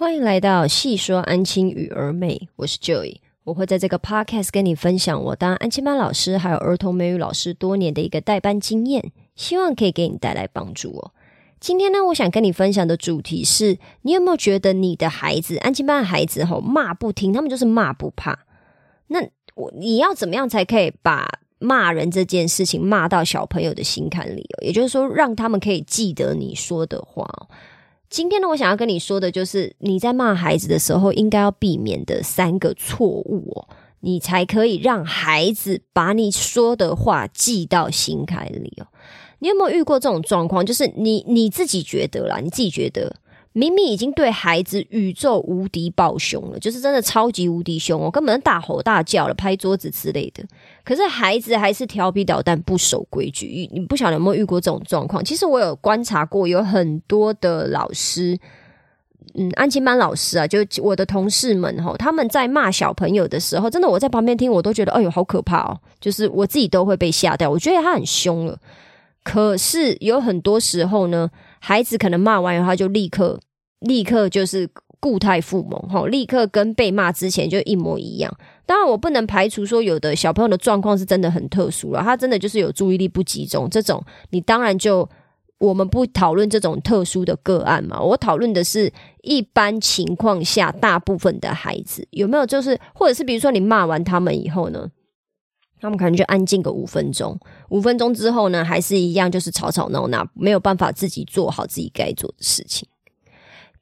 欢迎来到细说安亲与儿美，我是 Joy，我会在这个 podcast 跟你分享我当安亲班老师还有儿童美语老师多年的一个代班经验，希望可以给你带来帮助哦。今天呢，我想跟你分享的主题是你有没有觉得你的孩子安亲班的孩子吼骂不听，他们就是骂不怕。那我你要怎么样才可以把骂人这件事情骂到小朋友的心坎里？也就是说，让他们可以记得你说的话。今天呢，我想要跟你说的就是你在骂孩子的时候应该要避免的三个错误哦，你才可以让孩子把你说的话记到心坎里哦。你有没有遇过这种状况？就是你你自己觉得啦，你自己觉得。明明已经对孩子宇宙无敌暴凶了，就是真的超级无敌凶哦，根本大吼大叫了，拍桌子之类的。可是孩子还是调皮捣蛋，不守规矩。你不晓得有没有遇过这种状况？其实我有观察过，有很多的老师，嗯，安亲班老师啊，就我的同事们哈，他们在骂小朋友的时候，真的我在旁边听，我都觉得哎呦好可怕哦，就是我自己都会被吓掉。我觉得他很凶了，可是有很多时候呢。孩子可能骂完以后他就立刻立刻就是固态复萌，哈，立刻跟被骂之前就一模一样。当然，我不能排除说有的小朋友的状况是真的很特殊了，他真的就是有注意力不集中这种，你当然就我们不讨论这种特殊的个案嘛。我讨论的是一般情况下大部分的孩子有没有就是，或者是比如说你骂完他们以后呢？他们可能就安静个五分钟，五分钟之后呢，还是一样，就是吵吵闹闹，没有办法自己做好自己该做的事情。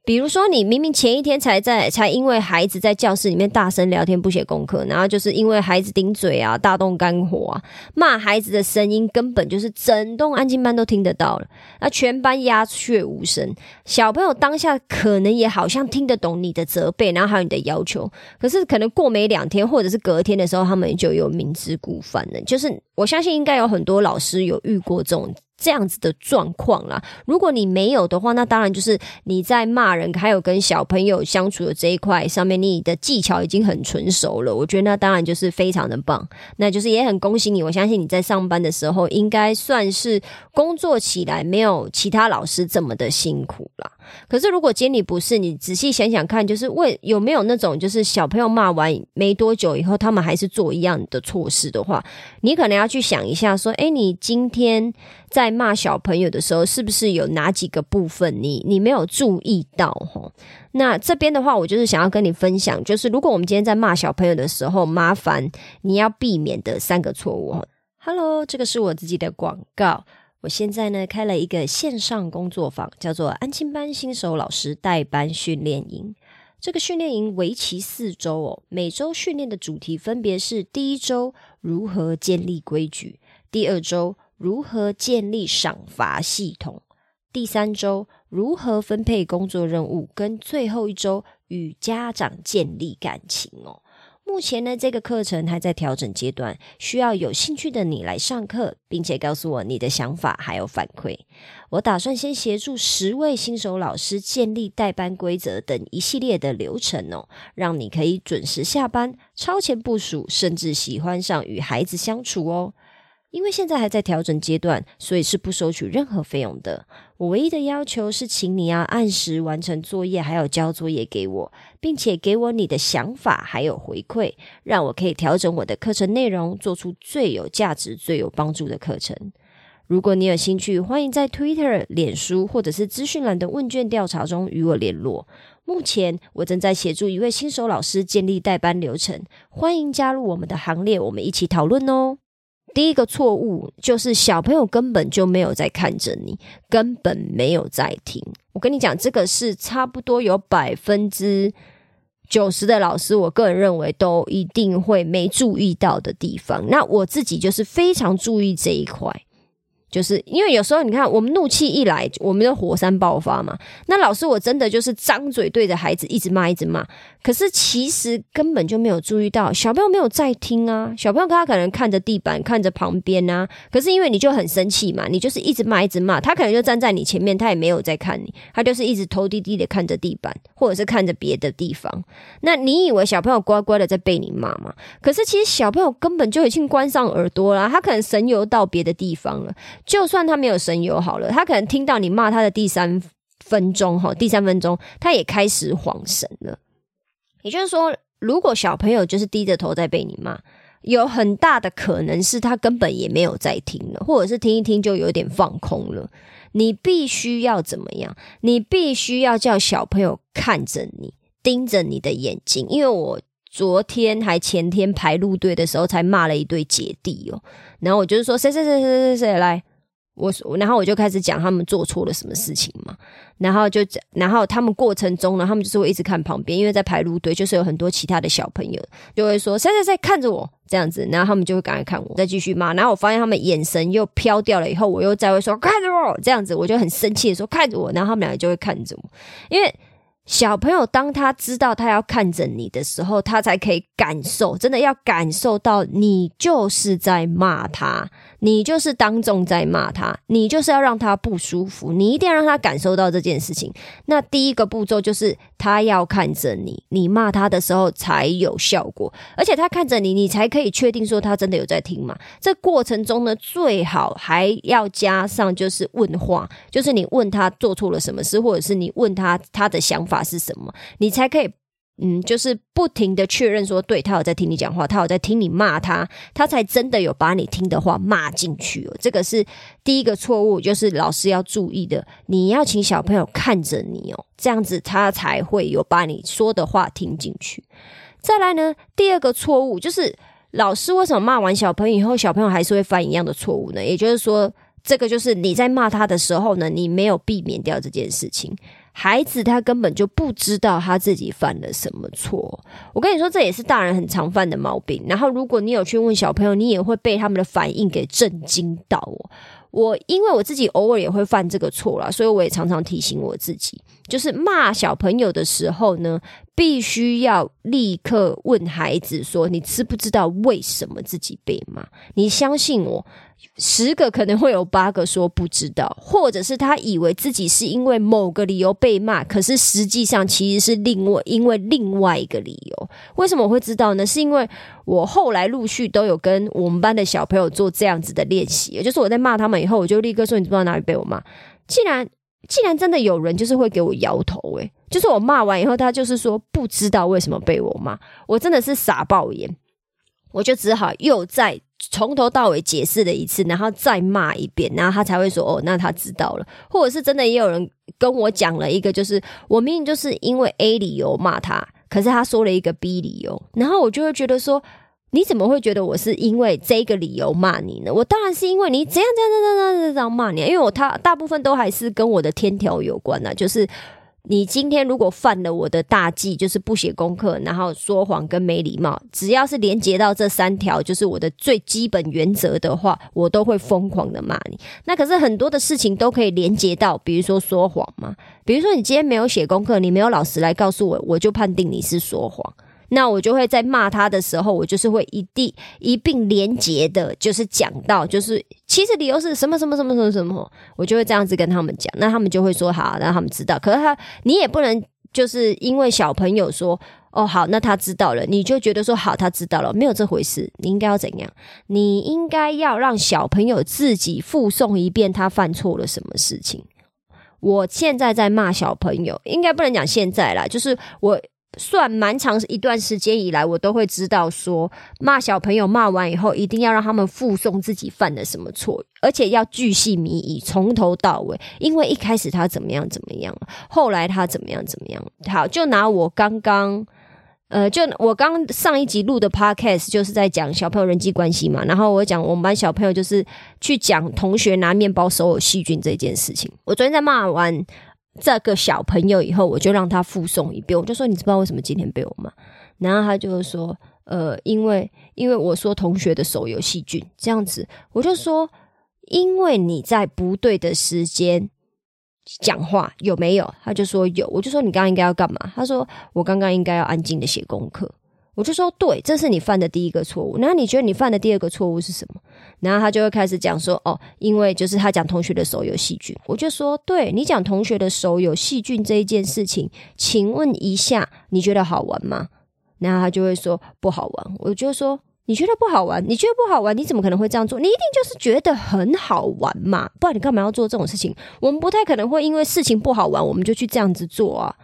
比如说，你明明前一天才在，才因为孩子在教室里面大声聊天不写功课，然后就是因为孩子顶嘴啊、大动肝火啊，骂孩子的声音根本就是整栋安静班都听得到了，那全班鸦雀无声。小朋友当下可能也好像听得懂你的责备，然后还有你的要求，可是可能过没两天或者是隔天的时候，他们就有明知故犯了。就是我相信应该有很多老师有遇过这种。这样子的状况啦，如果你没有的话，那当然就是你在骂人，还有跟小朋友相处的这一块上面，你的技巧已经很纯熟了。我觉得那当然就是非常的棒，那就是也很恭喜你。我相信你在上班的时候，应该算是工作起来没有其他老师这么的辛苦啦。可是如果今天你不是，你仔细想想看，就是为有没有那种就是小朋友骂完没多久以后，他们还是做一样的错事的话，你可能要去想一下，说，哎，你今天在。骂小朋友的时候，是不是有哪几个部分你你没有注意到？哈，那这边的话，我就是想要跟你分享，就是如果我们今天在骂小朋友的时候，麻烦你要避免的三个错误。Hello，这个是我自己的广告。我现在呢开了一个线上工作坊，叫做安亲班新手老师代班训练营。这个训练营为期四周哦，每周训练的主题分别是：第一周如何建立规矩，第二周。如何建立赏罚系统？第三周如何分配工作任务？跟最后一周与家长建立感情哦。目前呢，这个课程还在调整阶段，需要有兴趣的你来上课，并且告诉我你的想法还有反馈。我打算先协助十位新手老师建立代班规则等一系列的流程哦，让你可以准时下班、超前部署，甚至喜欢上与孩子相处哦。因为现在还在调整阶段，所以是不收取任何费用的。我唯一的要求是，请你要按时完成作业，还有交作业给我，并且给我你的想法还有回馈，让我可以调整我的课程内容，做出最有价值、最有帮助的课程。如果你有兴趣，欢迎在 Twitter、脸书或者是资讯栏的问卷调查中与我联络。目前我正在协助一位新手老师建立代班流程，欢迎加入我们的行列，我们一起讨论哦。第一个错误就是小朋友根本就没有在看着你，根本没有在听。我跟你讲，这个是差不多有百分之九十的老师，我个人认为都一定会没注意到的地方。那我自己就是非常注意这一块。就是因为有时候你看，我们怒气一来，我们就火山爆发嘛。那老师我真的就是张嘴对着孩子一直骂，一直骂。可是其实根本就没有注意到小朋友没有在听啊。小朋友他可能看着地板，看着旁边啊。可是因为你就很生气嘛，你就是一直骂，一直骂。他可能就站在你前面，他也没有在看你，他就是一直头低低的看着地板，或者是看着别的地方。那你以为小朋友乖乖的在被你骂吗？可是其实小朋友根本就已经关上耳朵了，他可能神游到别的地方了。就算他没有神游好了，他可能听到你骂他的第三分钟哈，第三分钟他也开始晃神了。也就是说，如果小朋友就是低着头在被你骂，有很大的可能是他根本也没有在听了，或者是听一听就有点放空了。你必须要怎么样？你必须要叫小朋友看着你，盯着你的眼睛。因为我昨天还前天排路队的时候，才骂了一对姐弟哦。然后我就是说，谁谁谁谁谁谁来。我，然后我就开始讲他们做错了什么事情嘛，然后就，然后他们过程中呢，他们就是会一直看旁边，因为在排路队，就是有很多其他的小朋友就会说谁谁谁看着我这样子，然后他们就会赶快看我，再继续骂，然后我发现他们眼神又飘掉了，以后我又再会说看着我这样子，我就很生气的说看着我，然后他们两个就会看着我，因为。小朋友，当他知道他要看着你的时候，他才可以感受，真的要感受到你就是在骂他，你就是当众在骂他，你就是要让他不舒服，你一定要让他感受到这件事情。那第一个步骤就是他要看着你，你骂他的时候才有效果，而且他看着你，你才可以确定说他真的有在听嘛。这过程中呢，最好还要加上就是问话，就是你问他做错了什么事，或者是你问他他的想法。是什么？你才可以，嗯，就是不停的确认说，对他有在听你讲话，他有在听你骂他，他才真的有把你听的话骂进去哦。这个是第一个错误，就是老师要注意的。你要请小朋友看着你哦，这样子他才会有把你说的话听进去。再来呢，第二个错误就是老师为什么骂完小朋友以后，小朋友还是会犯一样的错误呢？也就是说，这个就是你在骂他的时候呢，你没有避免掉这件事情。孩子他根本就不知道他自己犯了什么错。我跟你说，这也是大人很常犯的毛病。然后，如果你有去问小朋友，你也会被他们的反应给震惊到哦。我因为我自己偶尔也会犯这个错啦，所以我也常常提醒我自己，就是骂小朋友的时候呢，必须要立刻问孩子说：“你知不知道为什么自己被骂？你相信我。”十个可能会有八个说不知道，或者是他以为自己是因为某个理由被骂，可是实际上其实是另外因为另外一个理由。为什么我会知道呢？是因为我后来陆续都有跟我们班的小朋友做这样子的练习，也就是我在骂他们以后，我就立刻说：“你知不知道哪里被我骂？”既然既然真的有人就是会给我摇头，诶，就是我骂完以后，他就是说不知道为什么被我骂，我真的是傻爆眼，我就只好又再。从头到尾解释了一次，然后再骂一遍，然后他才会说：“哦，那他知道了。”或者是真的也有人跟我讲了一个，就是我明明就是因为 A 理由骂他，可是他说了一个 B 理由，然后我就会觉得说：“你怎么会觉得我是因为这个理由骂你呢？我当然是因为你怎样怎样怎样怎样这样骂你，因为我他大部分都还是跟我的天条有关的，就是。”你今天如果犯了我的大忌，就是不写功课，然后说谎跟没礼貌，只要是连接到这三条，就是我的最基本原则的话，我都会疯狂的骂你。那可是很多的事情都可以连接到，比如说说谎嘛，比如说你今天没有写功课，你没有老师来告诉我，我就判定你是说谎。那我就会在骂他的时候，我就是会一地一并连结的，就是讲到，就是其实理由是什么什么什么什么什么，我就会这样子跟他们讲，那他们就会说好，让他们知道。可是他你也不能就是因为小朋友说哦好，那他知道了，你就觉得说好，他知道了，没有这回事。你应该要怎样？你应该要让小朋友自己复诵一遍他犯错了什么事情。我现在在骂小朋友，应该不能讲现在啦，就是我。算蛮长一段时间以来，我都会知道说骂小朋友骂完以后，一定要让他们附送自己犯了什么错，而且要巨细靡遗，从头到尾。因为一开始他怎么样怎么样，后来他怎么样怎么样。好，就拿我刚刚，呃，就我刚上一集录的 podcast，就是在讲小朋友人际关系嘛。然后我讲我们班小朋友就是去讲同学拿面包手有细菌这件事情。我昨天在骂完。这个小朋友以后，我就让他复诵一遍。我就说：“你知道为什么今天被我骂？”然后他就说：“呃，因为因为我说同学的手有细菌，这样子。”我就说：“因为你在不对的时间讲话，有没有？”他就说：“有。”我就说：“你刚刚应该要干嘛？”他说：“我刚刚应该要安静的写功课。”我就说：“对，这是你犯的第一个错误。那你觉得你犯的第二个错误是什么？”然后他就会开始讲说：“哦，因为就是他讲同学的手有细菌。”我就说：“对你讲同学的手有细菌这一件事情，请问一下，你觉得好玩吗？”然后他就会说：“不好玩。”我就说：“你觉得不好玩？你觉得不好玩？你怎么可能会这样做？你一定就是觉得很好玩嘛，不然你干嘛要做这种事情？我们不太可能会因为事情不好玩，我们就去这样子做啊。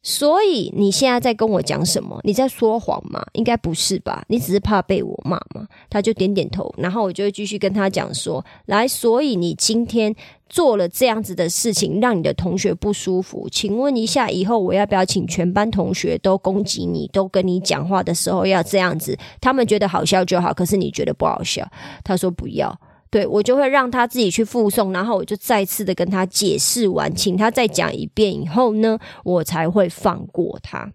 所以你现在在跟我讲什么？你在说谎吗？应该不是吧？你只是怕被我骂吗？他就点点头，然后我就会继续跟他讲说：来，所以你今天做了这样子的事情，让你的同学不舒服。请问一下，以后我要不要请全班同学都攻击你，都跟你讲话的时候要这样子？他们觉得好笑就好，可是你觉得不好笑。他说不要。对我就会让他自己去附送，然后我就再次的跟他解释完，请他再讲一遍以后呢，我才会放过他。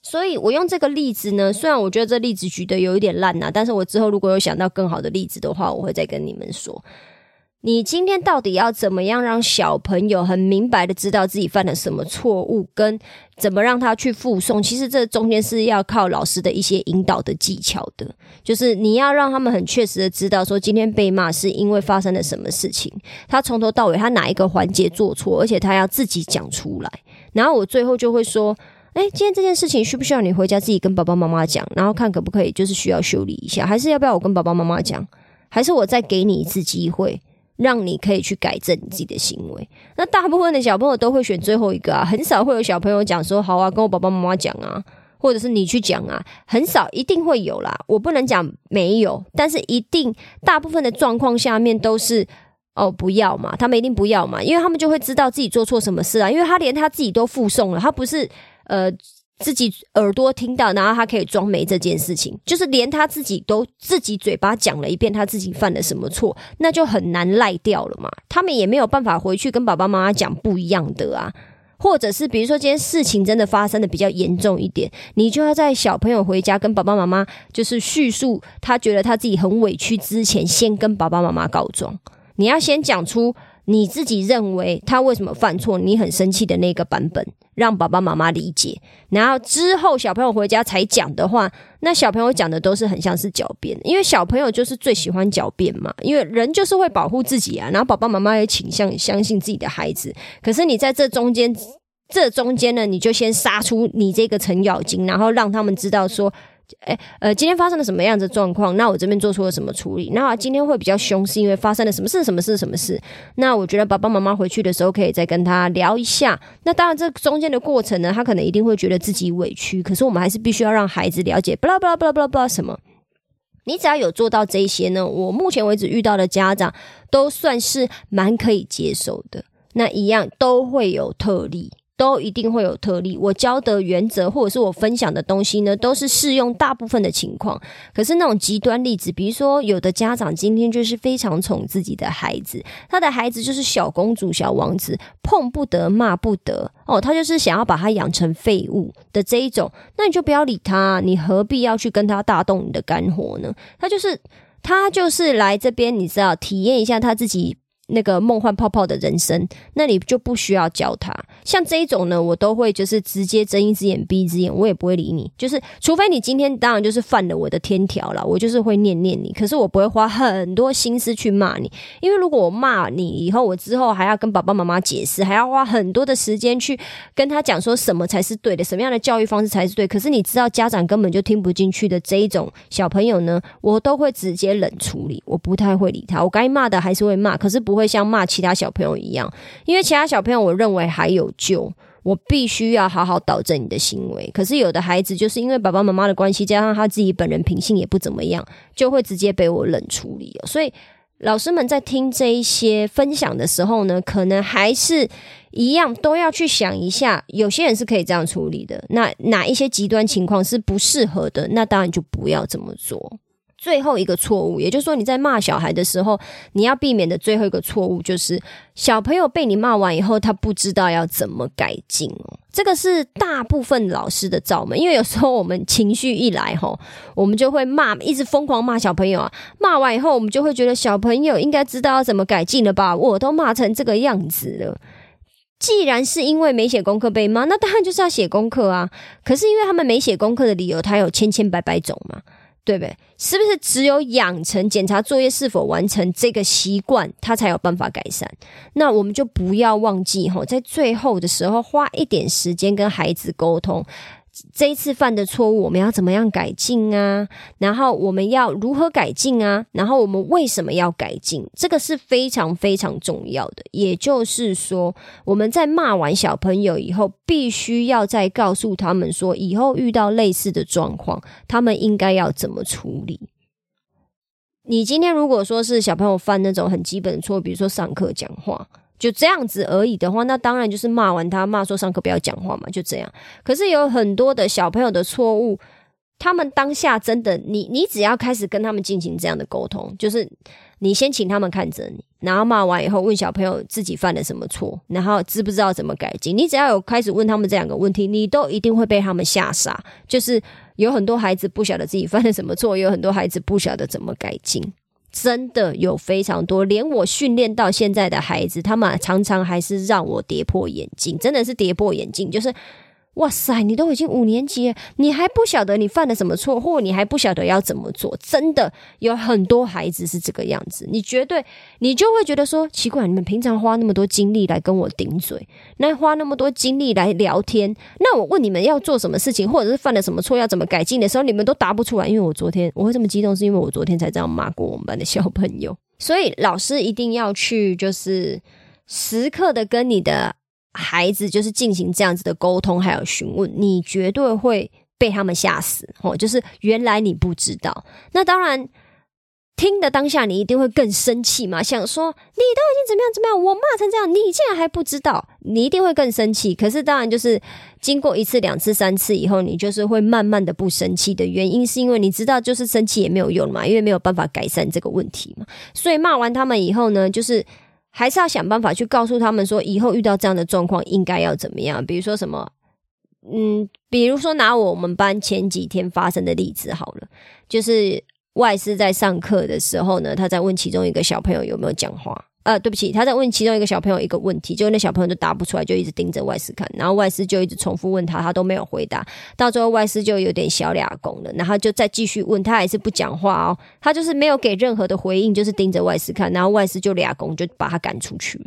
所以我用这个例子呢，虽然我觉得这例子举的有一点烂呐，但是我之后如果有想到更好的例子的话，我会再跟你们说。你今天到底要怎么样让小朋友很明白的知道自己犯了什么错误，跟怎么让他去附送？其实这中间是要靠老师的一些引导的技巧的，就是你要让他们很确实的知道，说今天被骂是因为发生了什么事情，他从头到尾他哪一个环节做错，而且他要自己讲出来。然后我最后就会说：，哎，今天这件事情需不需要你回家自己跟爸爸妈妈讲，然后看可不可以就是需要修理一下，还是要不要我跟爸爸妈妈讲，还是我再给你一次机会？让你可以去改正你自己的行为。那大部分的小朋友都会选最后一个啊，很少会有小朋友讲说：“好啊，跟我爸爸妈妈讲啊，或者是你去讲啊。”很少，一定会有啦。我不能讲没有，但是一定大部分的状况下面都是哦，不要嘛，他们一定不要嘛，因为他们就会知道自己做错什么事啊，因为他连他自己都附送了，他不是呃。自己耳朵听到，然后他可以装没这件事情，就是连他自己都自己嘴巴讲了一遍他自己犯了什么错，那就很难赖掉了嘛。他们也没有办法回去跟爸爸妈妈讲不一样的啊，或者是比如说今天事情真的发生的比较严重一点，你就要在小朋友回家跟爸爸妈妈就是叙述他觉得他自己很委屈之前，先跟爸爸妈妈告状。你要先讲出。你自己认为他为什么犯错？你很生气的那个版本，让爸爸妈妈理解。然后之后小朋友回家才讲的话，那小朋友讲的都是很像是狡辩，因为小朋友就是最喜欢狡辩嘛。因为人就是会保护自己啊。然后爸爸妈妈也倾向相信自己的孩子。可是你在这中间，这中间呢，你就先杀出你这个程咬金，然后让他们知道说。哎，呃，今天发生了什么样子状况？那我这边做出了什么处理？那今天会比较凶，是因为发生了什么事？什么事？什么事？那我觉得爸爸妈妈回去的时候可以再跟他聊一下。那当然，这中间的过程呢，他可能一定会觉得自己委屈。可是我们还是必须要让孩子了解，巴拉巴拉巴拉巴拉巴拉什么？你只要有做到这些呢，我目前为止遇到的家长都算是蛮可以接受的。那一样都会有特例。都一定会有特例。我教的原则或者是我分享的东西呢，都是适用大部分的情况。可是那种极端例子，比如说有的家长今天就是非常宠自己的孩子，他的孩子就是小公主、小王子，碰不得、骂不得哦，他就是想要把他养成废物的这一种，那你就不要理他，你何必要去跟他大动你的肝火呢？他就是他就是来这边，你知道体验一下他自己。那个梦幻泡泡的人生，那你就不需要教他。像这一种呢，我都会就是直接睁一只眼闭一只眼，我也不会理你。就是除非你今天当然就是犯了我的天条了，我就是会念念你。可是我不会花很多心思去骂你，因为如果我骂你以后，我之后还要跟爸爸妈妈解释，还要花很多的时间去跟他讲说什么才是对的，什么样的教育方式才是对。可是你知道家长根本就听不进去的这一种小朋友呢，我都会直接冷处理，我不太会理他。我该骂的还是会骂，可是不。会像骂其他小朋友一样，因为其他小朋友我认为还有救，我必须要好好导正你的行为。可是有的孩子就是因为爸爸妈妈的关系，加上他自己本人品性也不怎么样，就会直接被我冷处理了。所以老师们在听这一些分享的时候呢，可能还是一样都要去想一下，有些人是可以这样处理的，那哪一些极端情况是不适合的，那当然就不要这么做。最后一个错误，也就是说你在骂小孩的时候，你要避免的最后一个错误，就是小朋友被你骂完以后，他不知道要怎么改进哦。这个是大部分老师的罩门，因为有时候我们情绪一来吼，我们就会骂，一直疯狂骂小朋友啊。骂完以后，我们就会觉得小朋友应该知道要怎么改进了吧？我都骂成这个样子了，既然是因为没写功课被骂，那当然就是要写功课啊。可是因为他们没写功课的理由，他有千千百百种嘛。对不对？是不是只有养成检查作业是否完成这个习惯，他才有办法改善？那我们就不要忘记哈，在最后的时候花一点时间跟孩子沟通。这一次犯的错误，我们要怎么样改进啊？然后我们要如何改进啊？然后我们为什么要改进？这个是非常非常重要的。也就是说，我们在骂完小朋友以后，必须要再告诉他们说，以后遇到类似的状况，他们应该要怎么处理。你今天如果说是小朋友犯那种很基本的错，比如说上课讲话。就这样子而已的话，那当然就是骂完他，骂说上课不要讲话嘛，就这样。可是有很多的小朋友的错误，他们当下真的，你你只要开始跟他们进行这样的沟通，就是你先请他们看着你，然后骂完以后问小朋友自己犯了什么错，然后知不知道怎么改进。你只要有开始问他们这两个问题，你都一定会被他们吓傻。就是有很多孩子不晓得自己犯了什么错，有很多孩子不晓得怎么改进。真的有非常多，连我训练到现在的孩子，他们常常还是让我跌破眼镜，真的是跌破眼镜，就是。哇塞，你都已经五年级，你还不晓得你犯了什么错，或你还不晓得要怎么做？真的有很多孩子是这个样子，你绝对你就会觉得说奇怪，你们平常花那么多精力来跟我顶嘴，那花那么多精力来聊天，那我问你们要做什么事情，或者是犯了什么错要怎么改进的时候，你们都答不出来。因为我昨天我会这么激动，是因为我昨天才这样骂过我们班的小朋友，所以老师一定要去，就是时刻的跟你的。孩子就是进行这样子的沟通，还有询问，你绝对会被他们吓死哦！就是原来你不知道，那当然听的当下你一定会更生气嘛，想说你都已经怎么样怎么样，我骂成这样，你竟然还不知道，你一定会更生气。可是当然就是经过一次、两次、三次以后，你就是会慢慢的不生气的原因，是因为你知道就是生气也没有用嘛，因为没有办法改善这个问题嘛。所以骂完他们以后呢，就是。还是要想办法去告诉他们说，以后遇到这样的状况应该要怎么样。比如说什么，嗯，比如说拿我们班前几天发生的例子好了，就是外师在上课的时候呢，他在问其中一个小朋友有没有讲话。呃，对不起，他在问其中一个小朋友一个问题，结果那小朋友就答不出来，就一直盯着外师看，然后外师就一直重复问他，他都没有回答，到最后外师就有点小俩拱了，然后就再继续问他，还是不讲话哦，他就是没有给任何的回应，就是盯着外师看，然后外师就俩拱，就把他赶出去。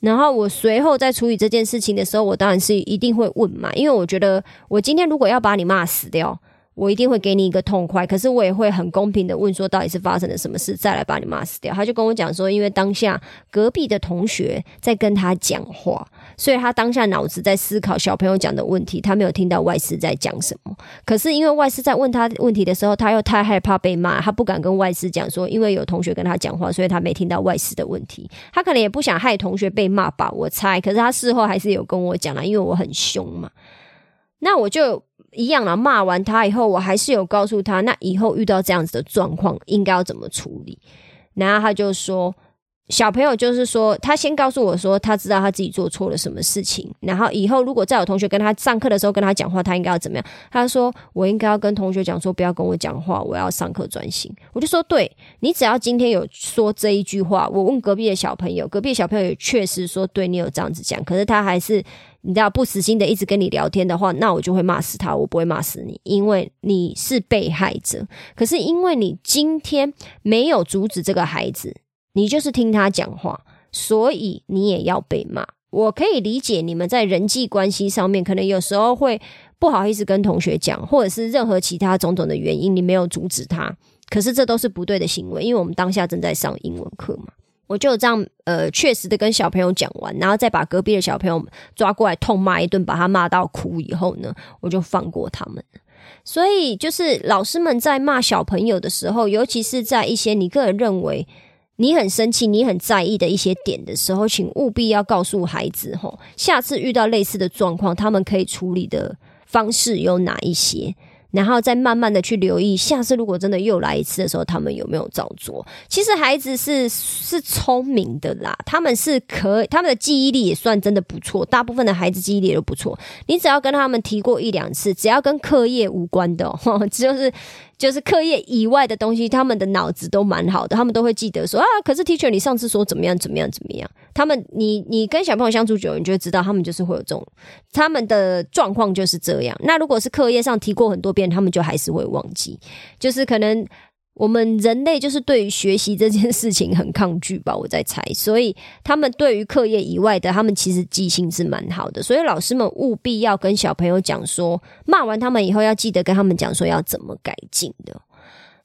然后我随后在处理这件事情的时候，我当然是一定会问嘛，因为我觉得我今天如果要把你骂死掉。我一定会给你一个痛快，可是我也会很公平的问说，到底是发生了什么事，再来把你骂死掉。他就跟我讲说，因为当下隔壁的同学在跟他讲话，所以他当下脑子在思考小朋友讲的问题，他没有听到外师在讲什么。可是因为外师在问他问题的时候，他又太害怕被骂，他不敢跟外师讲说，因为有同学跟他讲话，所以他没听到外师的问题。他可能也不想害同学被骂吧，我猜。可是他事后还是有跟我讲了，因为我很凶嘛。那我就一样了，骂完他以后，我还是有告诉他，那以后遇到这样子的状况，应该要怎么处理。然后他就说，小朋友就是说，他先告诉我说，他知道他自己做错了什么事情，然后以后如果再有同学跟他上课的时候跟他讲话，他应该要怎么样？他说，我应该要跟同学讲说，不要跟我讲话，我要上课专心。我就说，对你只要今天有说这一句话，我问隔壁的小朋友，隔壁的小朋友也确实说，对你有这样子讲，可是他还是。你知道不死心的一直跟你聊天的话，那我就会骂死他，我不会骂死你，因为你是被害者。可是因为你今天没有阻止这个孩子，你就是听他讲话，所以你也要被骂。我可以理解你们在人际关系上面可能有时候会不好意思跟同学讲，或者是任何其他种种的原因，你没有阻止他。可是这都是不对的行为，因为我们当下正在上英文课嘛。我就这样，呃，确实的跟小朋友讲完，然后再把隔壁的小朋友抓过来痛骂一顿，把他骂到哭以后呢，我就放过他们。所以，就是老师们在骂小朋友的时候，尤其是在一些你个人认为你很生气、你很在意的一些点的时候，请务必要告诉孩子，吼，下次遇到类似的状况，他们可以处理的方式有哪一些。然后再慢慢的去留意，下次如果真的又来一次的时候，他们有没有照做？其实孩子是是聪明的啦，他们是可，他们的记忆力也算真的不错。大部分的孩子记忆力都不错，你只要跟他们提过一两次，只要跟课业无关的，就是。就是课业以外的东西，他们的脑子都蛮好的，他们都会记得说啊。可是 teacher，你上次说怎么样怎么样怎么样？他们，你你跟小朋友相处久，你就会知道他们就是会有这种，他们的状况就是这样。那如果是课业上提过很多遍，他们就还是会忘记。就是可能我们人类就是对于学习这件事情很抗拒吧，我在猜，所以他们对于课业以外的，他们其实记性是蛮好的。所以老师们务必要跟小朋友讲说，骂完他们以后要记得跟他们讲说要怎么改进的。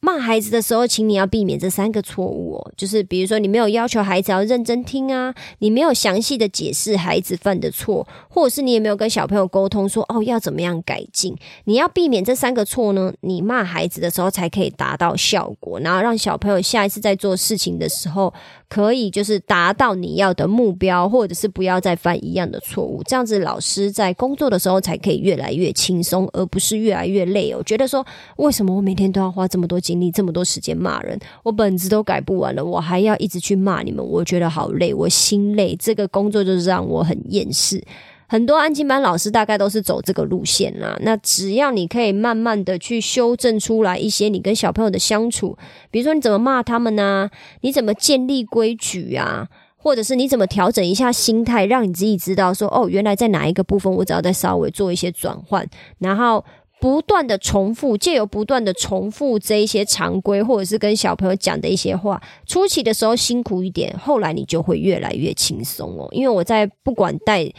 骂孩子的时候，请你要避免这三个错误哦，就是比如说你没有要求孩子要认真听啊，你没有详细的解释孩子犯的错，或者是你也没有跟小朋友沟通说哦要怎么样改进。你要避免这三个错呢，你骂孩子的时候才可以达到效果，然后让小朋友下一次在做事情的时候。可以就是达到你要的目标，或者是不要再犯一样的错误，这样子老师在工作的时候才可以越来越轻松，而不是越来越累哦。觉得说为什么我每天都要花这么多精力、这么多时间骂人，我本子都改不完了，我还要一直去骂你们，我觉得好累，我心累，这个工作就是让我很厌世。很多安静班老师大概都是走这个路线啦。那只要你可以慢慢的去修正出来一些你跟小朋友的相处，比如说你怎么骂他们呢？你怎么建立规矩啊？或者是你怎么调整一下心态，让你自己知道说，哦，原来在哪一个部分，我只要再稍微做一些转换，然后不断的重复，借由不断的重复这一些常规，或者是跟小朋友讲的一些话，初期的时候辛苦一点，后来你就会越来越轻松哦。因为我在不管带。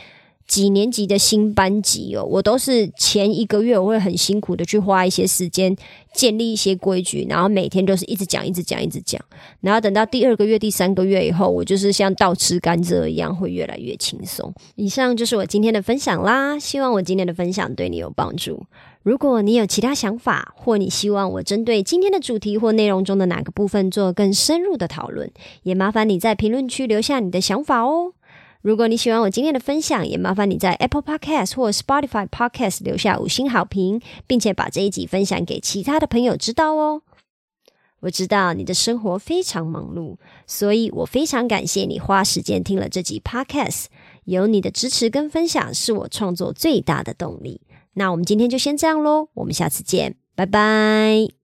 几年级的新班级哦，我都是前一个月我会很辛苦的去花一些时间建立一些规矩，然后每天都是一直讲、一直讲、一直讲，然后等到第二个月、第三个月以后，我就是像倒吃甘蔗一样，会越来越轻松。以上就是我今天的分享啦，希望我今天的分享对你有帮助。如果你有其他想法，或你希望我针对今天的主题或内容中的哪个部分做更深入的讨论，也麻烦你在评论区留下你的想法哦。如果你喜欢我今天的分享，也麻烦你在 Apple Podcast 或 Spotify Podcast 留下五星好评，并且把这一集分享给其他的朋友知道哦。我知道你的生活非常忙碌，所以我非常感谢你花时间听了这集 Podcast。有你的支持跟分享，是我创作最大的动力。那我们今天就先这样喽，我们下次见，拜拜。